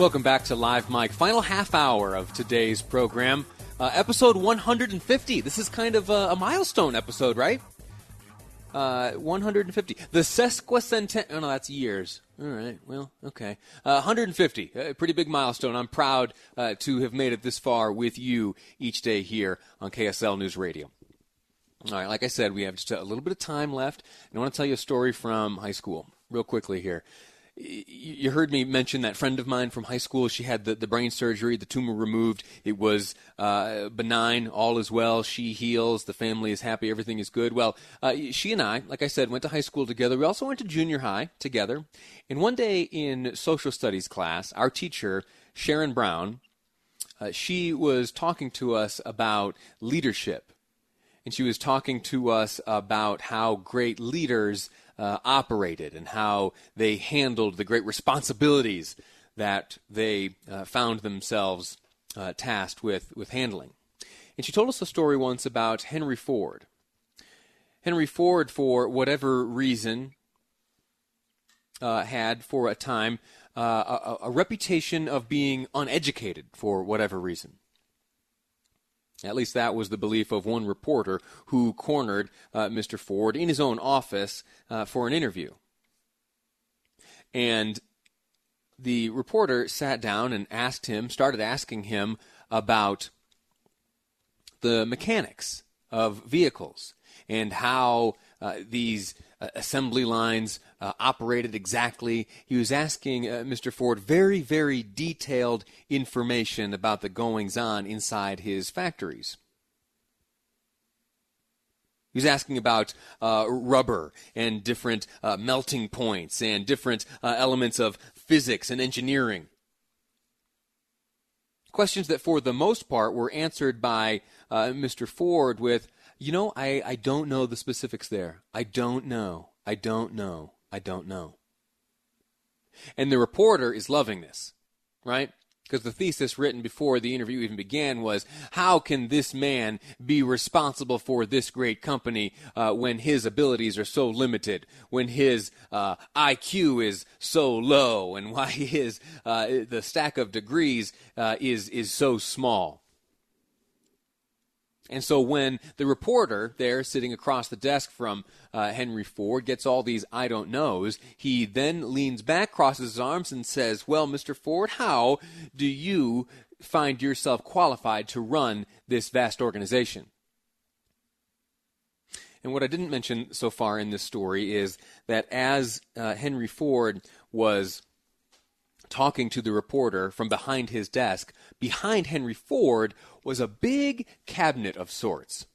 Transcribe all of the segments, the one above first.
Welcome back to Live Mic. Final half hour of today's program. Uh, episode 150. This is kind of a, a milestone episode, right? Uh, 150. The sesquicentennial. Oh, no, that's years. All right. Well, okay. Uh, 150. A pretty big milestone. I'm proud uh, to have made it this far with you each day here on KSL News Radio. All right. Like I said, we have just a little bit of time left. And I want to tell you a story from high school, real quickly here you heard me mention that friend of mine from high school. She had the, the brain surgery, the tumor removed. It was uh, benign, all is well. She heals. The family is happy. Everything is good. Well, uh, she and I, like I said, went to high school together. We also went to junior high together. And one day in social studies class, our teacher, Sharon Brown, uh, she was talking to us about leadership. And she was talking to us about how great leaders uh, operated and how they handled the great responsibilities that they uh, found themselves uh, tasked with, with handling. And she told us a story once about Henry Ford. Henry Ford, for whatever reason, uh, had for a time uh, a, a reputation of being uneducated for whatever reason. At least that was the belief of one reporter who cornered uh, Mr. Ford in his own office uh, for an interview. And the reporter sat down and asked him, started asking him about the mechanics of vehicles and how uh, these uh, assembly lines uh, operated exactly. He was asking uh, Mr. Ford very, very detailed information about the goings on inside his factories. He was asking about uh, rubber and different uh, melting points and different uh, elements of physics and engineering. Questions that, for the most part, were answered by Mr. Ford with, you know, I, I don't know the specifics there. I don't know. I don't know. I don't know. And the reporter is loving this, right? Because the thesis written before the interview even began was how can this man be responsible for this great company uh, when his abilities are so limited, when his uh, IQ is so low, and why his uh, the stack of degrees uh, is is so small? And so when the reporter there sitting across the desk from uh, Henry Ford gets all these I don't knows, he then leans back, crosses his arms, and says, Well, Mr. Ford, how do you find yourself qualified to run this vast organization? And what I didn't mention so far in this story is that as uh, Henry Ford was talking to the reporter from behind his desk, behind Henry Ford was a big cabinet of sorts.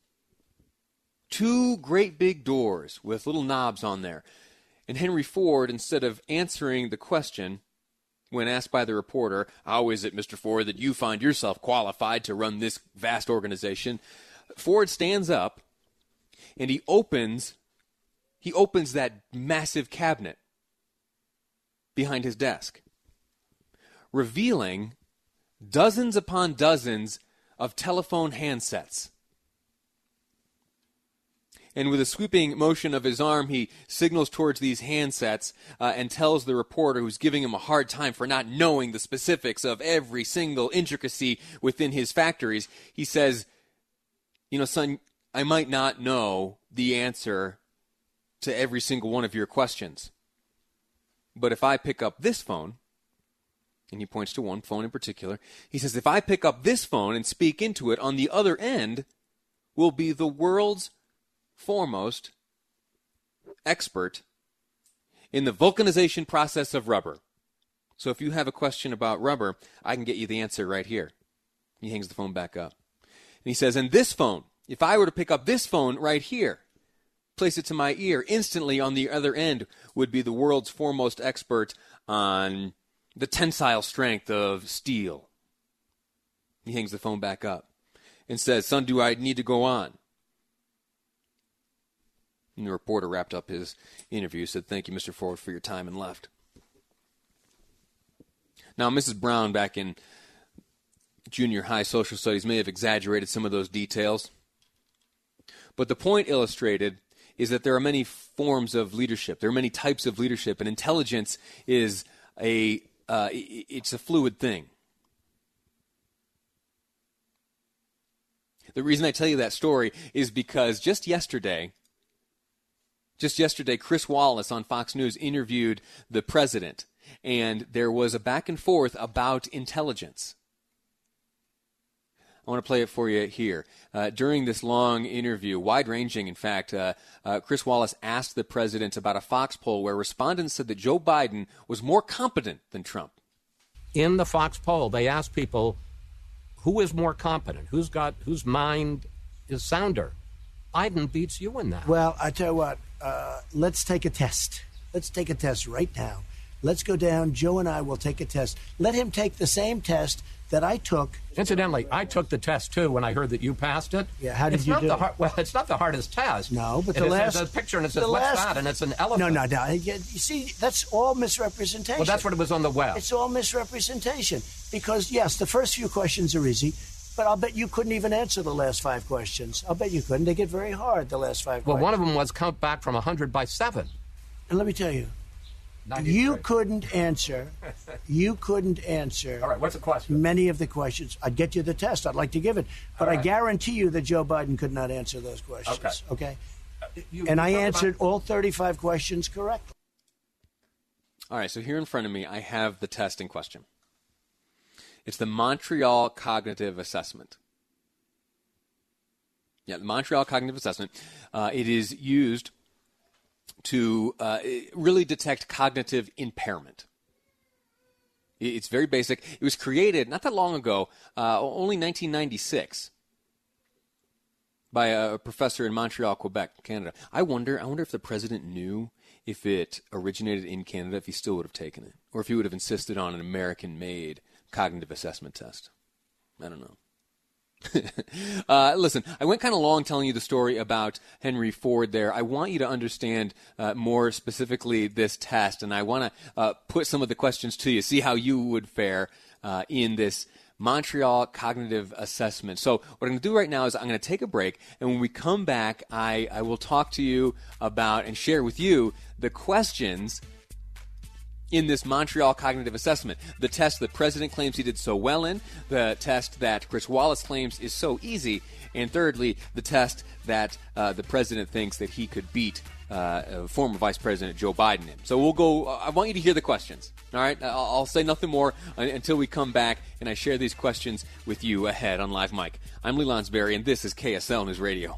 Two great big doors with little knobs on there. And Henry Ford, instead of answering the question, when asked by the reporter, How is it, Mr. Ford, that you find yourself qualified to run this vast organization? Ford stands up and he opens he opens that massive cabinet behind his desk revealing dozens upon dozens of telephone handsets. And with a sweeping motion of his arm, he signals towards these handsets uh, and tells the reporter, who's giving him a hard time for not knowing the specifics of every single intricacy within his factories, he says, You know, son, I might not know the answer to every single one of your questions. But if I pick up this phone, and he points to one phone in particular. He says, If I pick up this phone and speak into it, on the other end will be the world's foremost expert in the vulcanization process of rubber. So if you have a question about rubber, I can get you the answer right here. He hangs the phone back up. And he says, And this phone, if I were to pick up this phone right here, place it to my ear, instantly on the other end would be the world's foremost expert on the tensile strength of steel He hangs the phone back up and says, Son, do I need to go on? And the reporter wrapped up his interview, said, Thank you, Mr. Ford, for your time, and left. Now, Mrs. Brown, back in junior high social studies, may have exaggerated some of those details. But the point illustrated is that there are many forms of leadership. There are many types of leadership, and intelligence is a uh, it's a fluid thing. The reason I tell you that story is because just yesterday, just yesterday, Chris Wallace on Fox News interviewed the president, and there was a back and forth about intelligence. I want to play it for you here. Uh, during this long interview, wide ranging, in fact, uh, uh, Chris Wallace asked the president about a Fox poll where respondents said that Joe Biden was more competent than Trump. In the Fox poll, they asked people who is more competent, who's got whose mind is sounder. Biden beats you in that. Well, I tell you what, uh, let's take a test. Let's take a test right now. Let's go down. Joe and I will take a test. Let him take the same test that I took. Incidentally, I took the test too when I heard that you passed it. Yeah, how did it's you not do the it? Well, it's not the hardest test. No, but the is- last a picture and it says the what's last- that, and it's an elephant. No, no, no. You see, that's all misrepresentation. Well, that's what it was on the web. It's all misrepresentation because yes, the first few questions are easy, but I'll bet you couldn't even answer the last five questions. I'll bet you couldn't. They get very hard. The last five. well, questions. one of them was count back from 100 by 7. And let me tell you, 93. You couldn't answer. You couldn't answer. All right, what's the question? Many of the questions. I'd get you the test. I'd like to give it, but I guarantee you that Joe Biden could not answer those questions. Okay. Okay. You- And you I talk about- answered all 35 questions correctly. All right, so here in front of me, I have the test in question. It's the Montreal Cognitive Assessment. Yeah, the Montreal Cognitive Assessment. Uh, it is used to uh, really detect cognitive impairment. It's very basic. It was created not that long ago, uh, only 1996, by a professor in Montreal, Quebec, Canada. I wonder. I wonder if the president knew if it originated in Canada, if he still would have taken it, or if he would have insisted on an American-made cognitive assessment test. I don't know. uh, listen, I went kind of long telling you the story about Henry Ford there. I want you to understand uh, more specifically this test, and I want to uh, put some of the questions to you, see how you would fare uh, in this Montreal Cognitive Assessment. So, what I'm going to do right now is I'm going to take a break, and when we come back, I, I will talk to you about and share with you the questions in this Montreal Cognitive Assessment. The test the president claims he did so well in, the test that Chris Wallace claims is so easy, and thirdly, the test that uh, the president thinks that he could beat uh, uh, former Vice President Joe Biden in. So we'll go. I want you to hear the questions. All right, I'll, I'll say nothing more until we come back and I share these questions with you ahead on Live Mic. I'm Lee Lonsberry, and this is KSL News Radio.